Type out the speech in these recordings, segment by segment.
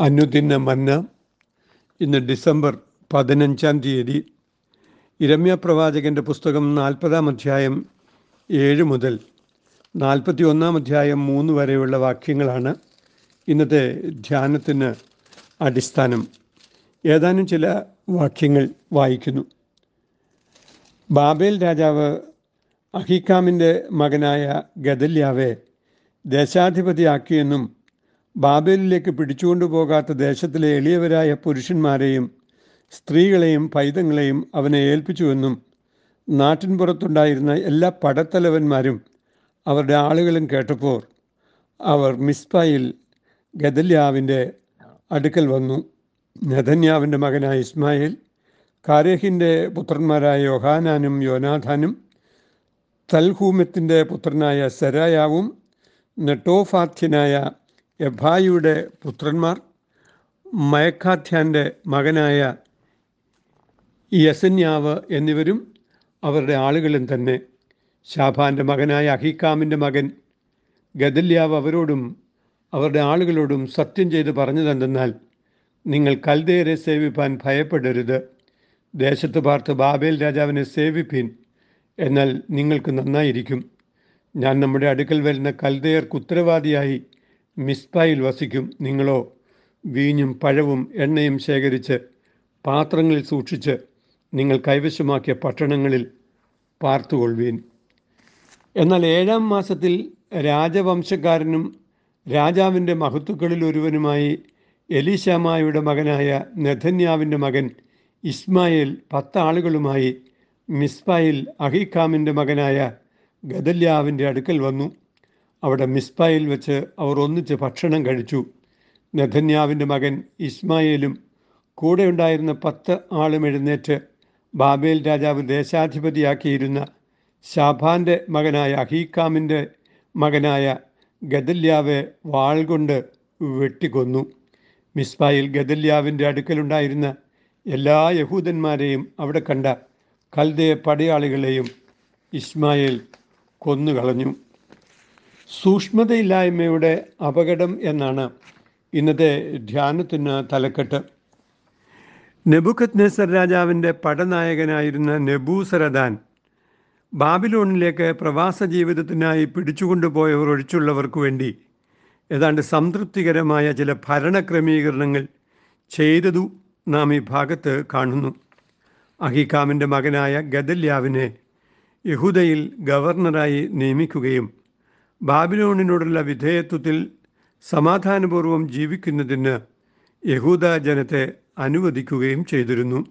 അനുദിന മന്ന ഇന്ന് ഡിസംബർ പതിനഞ്ചാം തീയതി. ഇരമ്യ പ്രവാചകന്റെ പുസ്തകം നാൽപ്പതാം അധ്യായം ഏഴ് മുതൽ നാൽപ്പത്തി ഒന്നാം അധ്യായം മൂന്ന് വരെയുള്ള വാക്യങ്ങളാണ് ഇന്നത്തെ ധ്യാനത്തിന് അടിസ്ഥാനം. ഏതാനും ചില വാക്യങ്ങൾ വായിക്കുന്നു. ബാബേൽ രാജാവ് അഹിക്കാമിന്റെ മകനായ ഗദല്യാവെ ദേശാധിപതിയാക്കിയെന്നും ബാബേലിലേക്ക് പിടിച്ചുകൊണ്ടുപോകാത്ത ദേശത്തിലെ എളിയവരായ പുരുഷന്മാരെയും സ്ത്രീകളെയും പൈതങ്ങളെയും അവനെ ഏൽപ്പിച്ചുവെന്നും നാട്ടിൻപുറത്തുണ്ടായിരുന്ന എല്ലാ പടത്തലവന്മാരും അവരുടെ ആളുകളും കേട്ടപ്പോൾ അവർ മിസ്ബയിൽ ഗദല്യാവിന്റെ അടുക്കൽ വന്നു. നെതന്യാവിന്റെ മകനായ ഇസ്മായിൽ കാരേഹിന്റെ പുത്രന്മാരായ യോഹാനാനും യോനാഥാനും തൽഹൂമത്തിന്റെ പുത്രനായ സെരായാവും നെട്ടോഫാഥ്യനായ എഭായിയുടെ പുത്രന്മാർ മയക്കാഥ്യാന്റെ മകനായ യസന്യാവ് എന്നിവരും അവരുടെ ആളുകളും തന്നെ. ഷാഫാന്റെ മകനായ അഹിക്കാമിന്റെ മകൻ ഗദല്യാവ് അവരോടും അവരുടെ ആളുകളോടും സത്യം ചെയ്ത് പറഞ്ഞതെന്തെന്നാൽ നിങ്ങൾ കൽദേരെ സേവിപ്പാൻ ഭയപ്പെടരുത്. ദേശത്ത് പാർത്ത് ബാബേൽ രാജാവിനെ സേവിപ്പീൻ. എന്നാൽ നിങ്ങൾക്ക് നന്നായിരിക്കും. ഞാൻ നമ്മുടെ അടുക്കൽ വരുന്ന കൽദേയർക്ക് ഉത്തരവാദിയായി മിസ്ബായിൽ വസിക്കും. നിങ്ങളോ വീഞ്ഞും പഴവും എണ്ണയും ശേഖരിച്ച് പാത്രങ്ങളിൽ സൂക്ഷിച്ച് നിങ്ങൾ കൈവശമാക്കിയ പട്ടണങ്ങളിൽ പാർത്തുകൊള്ളുവീൻ. എന്നാൽ ഏഴാം മാസത്തിൽ രാജവംശക്കാരനും രാജാവിന്റെ മഹത്തുക്കളിൽ ഒരുവനുമായി എലീശാമായുടെ മകനായ നെഥന്യാവിന്റെ മകൻ ഇസ്മായേൽ പത്താളുകളുമായി മിസ്ബായിൽ അഹിഖാമിന്റെ മകനായ ഗദല്യാവിന്റെ അടുക്കൽ വന്നു. അവിടെ മിസ്ബായിൽ വെച്ച് അവർ ഒന്നിച്ച് ഭക്ഷണം കഴിച്ചു. നെഥന്യാവിന്റെ മകൻ ഇസ്മായേലും കൂടെ ഉണ്ടായിരുന്ന പത്ത് ആളും എഴുന്നേറ്റ് ബാബേൽ രാജാവ് ദേശാധിപതിയാക്കിയിരുന്ന ഷാഫാന്റെ മകനായ അഹീക്കാമിന്റെ മകനായ ഗദല്യാവെ വാൾ കൊണ്ട് വെട്ടിക്കൊന്നു. മിസ്ബായിൽ ഗദല്യാവിന്റെ അടുക്കലുണ്ടായിരുന്ന എല്ലാ യഹൂദന്മാരെയും അവിടെ കണ്ട കൽദയ പടയാളികളെയും ഇസ്മായേൽ കൊന്നുകളഞ്ഞു. സൂക്ഷ്മതയില്ലായ്മയുടെ അപകടം എന്നാണ് ഇന്നത്തെ ധ്യാനത്തിന് തലക്കെട്ട്. നെബുക്കത് നെസർ രാജാവിന്റെ പടനായകനായിരുന്ന നെബൂസരദാൻ ബാബിലോണിലേക്ക് പ്രവാസ ജീവിതത്തിനായി പിടിച്ചുകൊണ്ടുപോയവർ ഒഴിച്ചുള്ളവർക്ക് വേണ്ടി ഏതാണ്ട് സംതൃപ്തികരമായ ചില ഭരണക്രമീകരണങ്ങൾ ചെയ്തതു നാം ഈ ഭാഗത്ത് കാണുന്നു. അഹിക്കാമിന്റെ മകനായ ഗദല്യാവിനെ യഹൂദയിൽ ഗവർണറായി നിയമിക്കുകയും ബാബിലോണിനോടുള്ള വിധേയത്വത്തിൽ സമാധാനപൂർവം ജീവിക്കുന്നതിന് യഹൂദ ജനത്തെ അനുവദിക്കുകയും ചെയ്തിരുന്നു.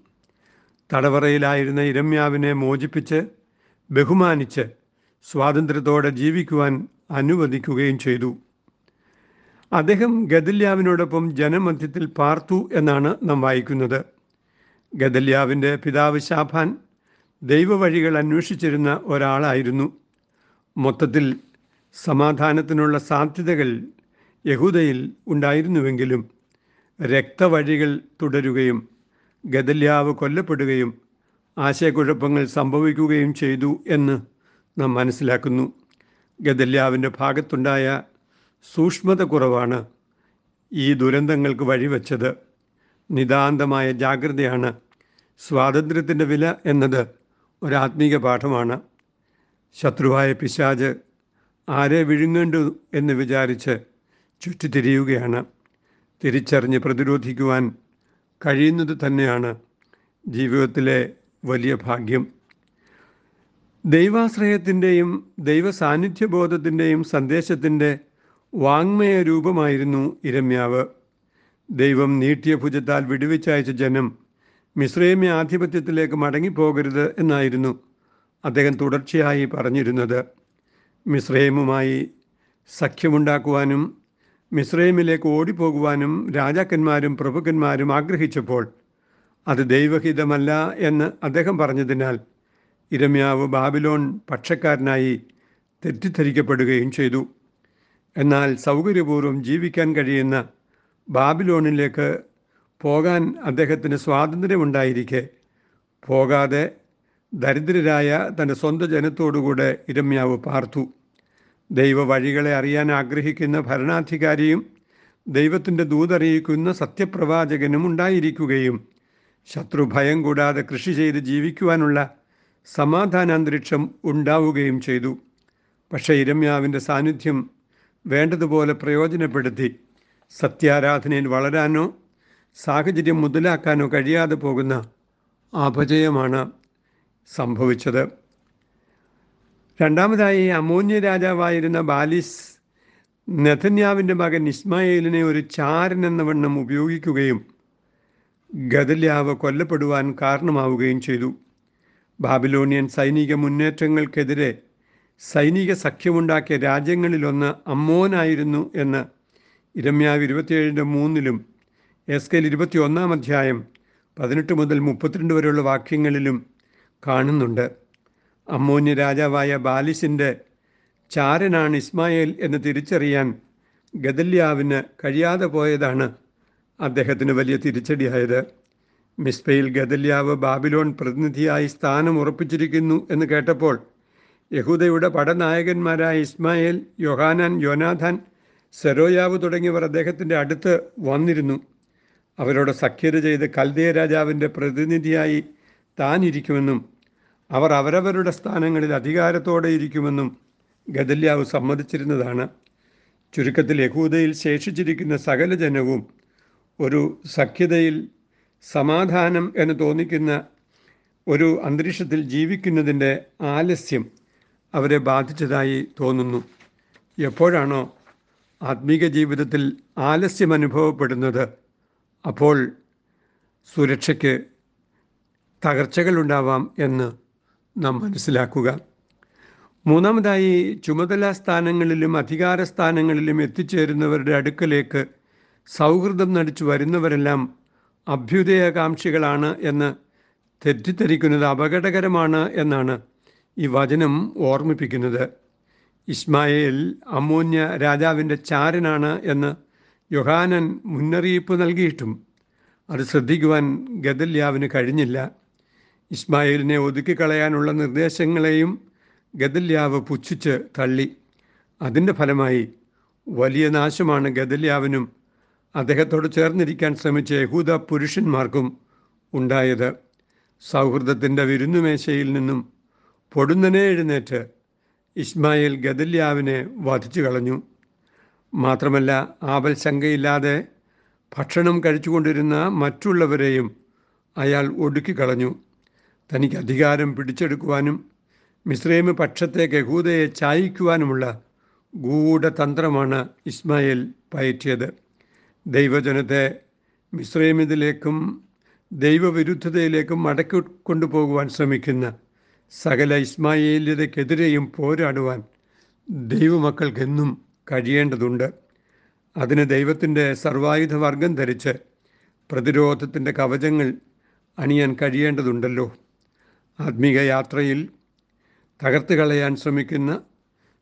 തടവറയിലായിരുന്ന ഇരമ്യാവിനെ മോചിപ്പിച്ച് ബഹുമാനിച്ച് സ്വാതന്ത്ര്യത്തോടെ ജീവിക്കുവാൻ അനുവദിക്കുകയും ചെയ്തു. അദ്ദേഹം ഗദല്യാവിനോടൊപ്പം ജനമധ്യത്തിൽ പാർത്തു എന്നാണ് നാം വായിക്കുന്നത്. ഗദല്യാവിന്റെ പിതാവ് ഷാഫാൻ ദൈവവഴികൾ അന്വേഷിച്ചിരുന്ന ഒരാളായിരുന്നു. മൊത്തത്തിൽ സമാധാനത്തിനുള്ള സാധ്യതകൾ യഹൂദയിൽ ഉണ്ടായിരുന്നുവെങ്കിലും രക്തവഴികൾ തുടരുകയും ഗദല്യാവ് കൊല്ലപ്പെടുകയും ആശയക്കുഴപ്പങ്ങൾ സംഭവിക്കുകയും ചെയ്തു എന്ന് നാം മനസ്സിലാക്കുന്നു. ഗദല്യാവിന്റെ ഭാഗത്തുണ്ടായ സൂക്ഷ്മത കുറവാണ് ഈ ദുരന്തങ്ങൾക്ക് വഴിവെച്ചത്. നിതാന്തമായ ജാഗ്രതയാണ് സ്വാതന്ത്ര്യത്തിന്റെ വില എന്നത് ഒരാത്മീക പാഠമാണ്. ശത്രുവായ പിശാജ് ആരെ വിഴുങ്ങേണ്ടു എന്ന് വിചാരിച്ച് ചുറ്റിത്തിരിയുകയാണ്. തിരിച്ചറിഞ്ഞ് പ്രതിരോധിക്കുവാൻ കഴിയുന്നത് തന്നെയാണ് ജീവിതത്തിലെ വലിയ ഭാഗ്യം. ദൈവാശ്രയത്തിന്റെയും ദൈവ സാന്നിധ്യബോധത്തിന്റെയും സന്ദേശത്തിന്റെ വാങ്മയ രൂപമായിരുന്നു ഇരമ്യാവ്. ദൈവം നീട്ടിയ ഭുജത്താൽ വിടുവിച്ചയച്ച ജനം മിശ്രേമ്യ ആധിപത്യത്തിലേക്ക് മടങ്ങിപ്പോകരുത് എന്നായിരുന്നു അദ്ദേഹം തുടർച്ചയായി പറഞ്ഞിരുന്നത്. മിശ്രൈമുമായി സഖ്യമുണ്ടാക്കുവാനും മിശ്രൈമിലേക്ക് ഓടിപ്പോകുവാനും രാജാക്കന്മാരും പ്രഭുക്കന്മാരും ആഗ്രഹിച്ചപ്പോൾ അത് ദൈവഹിതമല്ല എന്ന് അദ്ദേഹം പറഞ്ഞതിനാൽ ഇരമ്യാവ് ബാബിലോൺ പക്ഷക്കാരനായി തെറ്റിദ്ധരിക്കപ്പെടുകയും ചെയ്തു. എന്നാൽ സൗകര്യപൂർവം ജീവിക്കാൻ കഴിയുന്ന ബാബിലോണിലേക്ക് പോകാൻ അദ്ദേഹത്തിന് സ്വാതന്ത്ര്യമുണ്ടായിരിക്കെ. പോകാതെ ദരിദ്രരായ തന്റെ സ്വന്തം ജനത്തോടുകൂടെ ഇരമ്യാവ് പാർത്തു. ദൈവ വഴികളെ അറിയാൻ ആഗ്രഹിക്കുന്ന ഭരണാധികാരിയും ദൈവത്തിന്റെ ദൂതറിയിക്കുന്ന സത്യപ്രവാചകനും ഉണ്ടായിരിക്കുകയും ശത്രു ഭയം കൂടാതെ കൃഷി ചെയ്ത് ജീവിക്കുവാനുള്ള സമാധാനാന്തരീക്ഷം ഉണ്ടാവുകയും ചെയ്തു. പക്ഷേ ഇരമ്യാവിന്റെ സാന്നിധ്യം വേണ്ടതുപോലെ പ്രയോജനപ്പെടുത്തി. സത്യാരാധനയിൽ വളരാനോ സാഹചര്യം മുതലാക്കാനോ കഴിയാതെ പോകുന്ന അപജയമാണ് സംഭവിച്ചത്. രണ്ടാമതായി അമോന്യ രാജാവായിരുന്ന ബാലിസ് നെഥന്യാവിന്റെ മകൻ ഇസ്മായേലിനെ ഒരു ചാരൻ എന്ന വണ്ണം ഉപയോഗിക്കുകയും ഗദല്യാവ് കൊല്ലപ്പെടുവാൻ കാരണമാവുകയും ചെയ്തു. ബാബിലോണിയൻ സൈനിക മുന്നേറ്റങ്ങൾക്കെതിരെ സൈനിക സഖ്യമുണ്ടാക്കിയ രാജ്യങ്ങളിലൊന്ന് അമ്മോനായിരുന്നു എന്ന് ഇരമ്യാവ് ഇരുപത്തിയേഴിന്റെ മൂന്നിലും എസ് കെൽ ഇരുപത്തി ഒന്നാം അധ്യായം പതിനെട്ട് മുതൽ മുപ്പത്തിരണ്ട് വരെയുള്ള വാക്യങ്ങളിലും കാണുന്നുണ്ട്. അമ്മോന്യ രാജാവായ ബാലിസിന്റെ ചാരനാണ് ഇസ്മായേൽ എന്ന് തിരിച്ചറിയാൻ ഗദല്യാവിന് കഴിയാതെ പോയതാണ് അദ്ദേഹത്തിന് വലിയ തിരിച്ചടിയായത്. മിസ്ബയിൽ ഗദല്യാവ് ബാബിലോൺ പ്രതിനിധിയായി സ്ഥാനം ഉറപ്പിച്ചിരിക്കുന്നു എന്ന് കേട്ടപ്പോൾ യഹൂദയുടെ പടനായകന്മാരായ ഇസ്മായേൽ യൊഹാനാൻ യോനാഥാൻ സെറോയാവ് തുടങ്ങിയവർ അദ്ദേഹത്തിന്റെ അടുത്ത് വന്നിരുന്നു. അവരോട് സഖ്യത ചെയ്ത് കൽദേ രാജാവിന്റെ പ്രതിനിധിയായി താൻ ഇരിക്കുമെന്നും അവർ അവരവരുടെ സ്ഥാനങ്ങളിൽ അധികാരത്തോടെ ഇരിക്കുമെന്നും ഗദല്യാവ് സമ്മതിച്ചിരുന്നതാണ്. ചുരുക്കത്തിൽ യഹൂദയിൽ ശേഷിച്ചിരിക്കുന്ന സകല ജനവും ഒരു സഖ്യതയിൽ സമാധാനം എന്ന് തോന്നിക്കുന്ന ഒരു അന്തരീക്ഷത്തിൽ ജീവിക്കുന്നതിന്റെ ആലസ്യം അവരെ ബാധിച്ചതായി തോന്നുന്നു. എപ്പോഴാണോ ആത്മീക ജീവിതത്തിൽ ആലസ്യം അനുഭവപ്പെടുന്നത് അപ്പോൾ സുരക്ഷയ്ക്ക് തകർച്ചകളുണ്ടാവാം എന്ന് നാം മനസ്സിലാക്കുക. മൂന്നാമതായി ചുമതല സ്ഥാനങ്ങളിലും അധികാര സ്ഥാനങ്ങളിലും എത്തിച്ചേരുന്നവരുടെ അടുക്കലേക്ക് സൗഹൃദം നടിച്ചു വരുന്നവരെല്ലാം അഭ്യുദയകാംക്ഷികളാണ് എന്ന് തെറ്റിദ്ധരിക്കുന്നത് അപകടകരമാണ് എന്നാണ് ഈ വചനം ഓർമ്മിപ്പിക്കുന്നത്. ഇസ്മായേൽ അമോന്യ രാജാവിന്റെ ചാരനാണ് എന്ന് യൊഹാനൻ മുന്നറിയിപ്പ് നൽകിയിട്ടും അത് ശ്രദ്ധിക്കുവാൻ ഗദല്യാവിന് കഴിഞ്ഞില്ല. ഇസ്മായേലിനെ ഒതുക്കിക്കളയാനുള്ള നിർദ്ദേശങ്ങളെയും ഗദല്യാവ് പുച്ഛിച്ച് തള്ളി. അതിന്റെ ഫലമായി വലിയ നാശമാണ് ഗദല്യാവിനും അദ്ദേഹത്തോട് ചേർന്നിരിക്കാൻ ശ്രമിച്ച യഹൂദ പുരുഷന്മാർക്കും ഉണ്ടായത്. സൗഹൃദത്തിന്റെ വിരുന്നുമേശയിൽ നിന്നും പൊടുന്നനെ എഴുന്നേറ്റ് ഇസ്മായിൽ ഗദല്യാവിനെ വധിച്ചു കളഞ്ഞു. മാത്രമല്ല ആവൽ ശങ്കയില്ലാതെ ഭക്ഷണം കഴിച്ചുകൊണ്ടിരുന്ന മറ്റുള്ളവരെയും അയാൾ ഒടുക്കിക്കളഞ്ഞു തനിക്ക് അധികാരം പിടിച്ചെടുക്കുവാനും മിശ്രൈമ പക്ഷത്തേക്ക് യഹൂദയെ ചായ്ക്കുവാനുമുള്ള ഗൂഢതന്ത്രമാണ് ഇസ്മായേൽ പയറ്റിയത്. ദൈവജനത്തെ മിശ്രൈമിതിലേക്കും ദൈവവിരുദ്ധതയിലേക്കും മടക്കി കൊണ്ടുപോകുവാൻ ശ്രമിക്കുന്ന സകല ഇസ്മായേല്യതയ്ക്കെതിരെയും പോരാടുവാൻ ദൈവമക്കൾക്കെന്നും കഴിയേണ്ടതുണ്ട്. അതിന് ദൈവത്തിന്റെ സർവായുധ വർഗം ധരിച്ച് പ്രതിരോധത്തിന്റെ കവചങ്ങൾ അണിയാൻ കഴിയേണ്ടതുണ്ടല്ലോ. ആത്മീക യാത്രയിൽ തകർത്ത് കളയാൻ ശ്രമിക്കുന്ന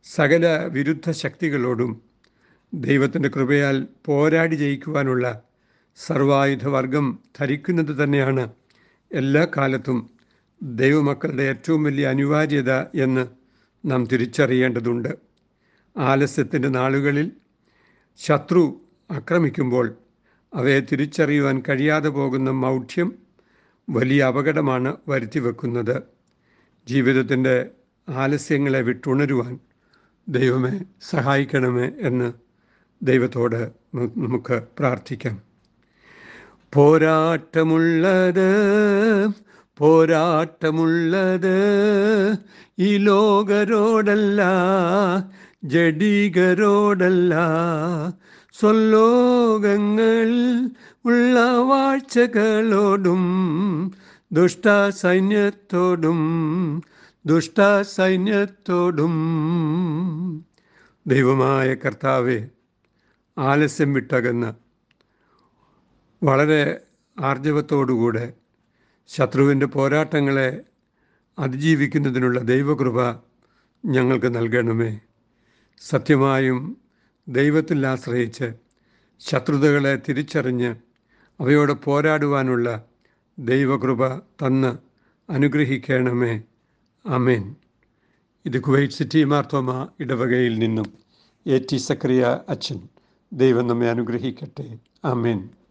സകല വിരുദ്ധ ശക്തികളോടും ദൈവത്തിന്റെ കൃപയാൽ പോരാടി ജയിക്കുവാനുള്ള സർവായുധവർഗം ധരിക്കുന്നത് തന്നെയാണ് എല്ലാ കാലത്തും ദൈവമക്കളുടെ ഏറ്റവും വലിയ അനിവാര്യത എന്ന് നാം തിരിച്ചറിയേണ്ടതുണ്ട്. ആലസ്യത്തിന്റെ നാളുകളിൽ ശത്രു ആക്രമിക്കുമ്പോൾ അവയെ തിരിച്ചറിയുവാൻ കഴിയാതെ പോകുന്ന മൗഢ്യം വലിയ അപകടമാണ് വരുത്തി വെക്കുന്നത്. ജീവിതത്തിന്റെ ആലസ്യങ്ങളെ വിട്ടുണരുവാൻ ദൈവമേ സഹായിക്കണമേ എന്ന് ദൈവത്തോട് നമുക്ക് പ്രാർത്ഥിക്കാം. പോരാട്ടമുള്ളത് പോരാട്ടമുള്ളത് ഈ ലോകരോടല്ല ജഡികരോടല്ല. സ്വല്ലോകങ്ങൾ ഉള്ള വാഴ്ചകളോടും ദുഷ്ട സൈന്യത്തോടും ദുഷ്ട സൈന്യത്തോടും. ദൈവമായ കർത്താവെ ആലസ്യം വിട്ടകന്ന് വളരെ ആർജവത്തോടുകൂടെ ശത്രുവിന്റെ പോരാട്ടങ്ങളെ അതിജീവിക്കുന്നതിനുള്ള ദൈവകൃപ ഞങ്ങൾക്ക് നൽകണമേ. സത്യമായും ദൈവത്തിൽ ആശ്രയിച്ച് ശത്രുതകളെ തിരിച്ചറിഞ്ഞ് അവയോട് പോരാടുവാനുള്ള ദൈവകൃപ തന്ന് അനുഗ്രഹിക്കണമേ. അമേൻ ഇത് കുവൈറ്റ് സിറ്റി മാർത്തോമ ഇടവകയിൽ നിന്നും എ ടി സക്രിയ അച്ഛൻ ദൈവം നമ്മെ അനുഗ്രഹിക്കട്ടെ. ആമേൻ.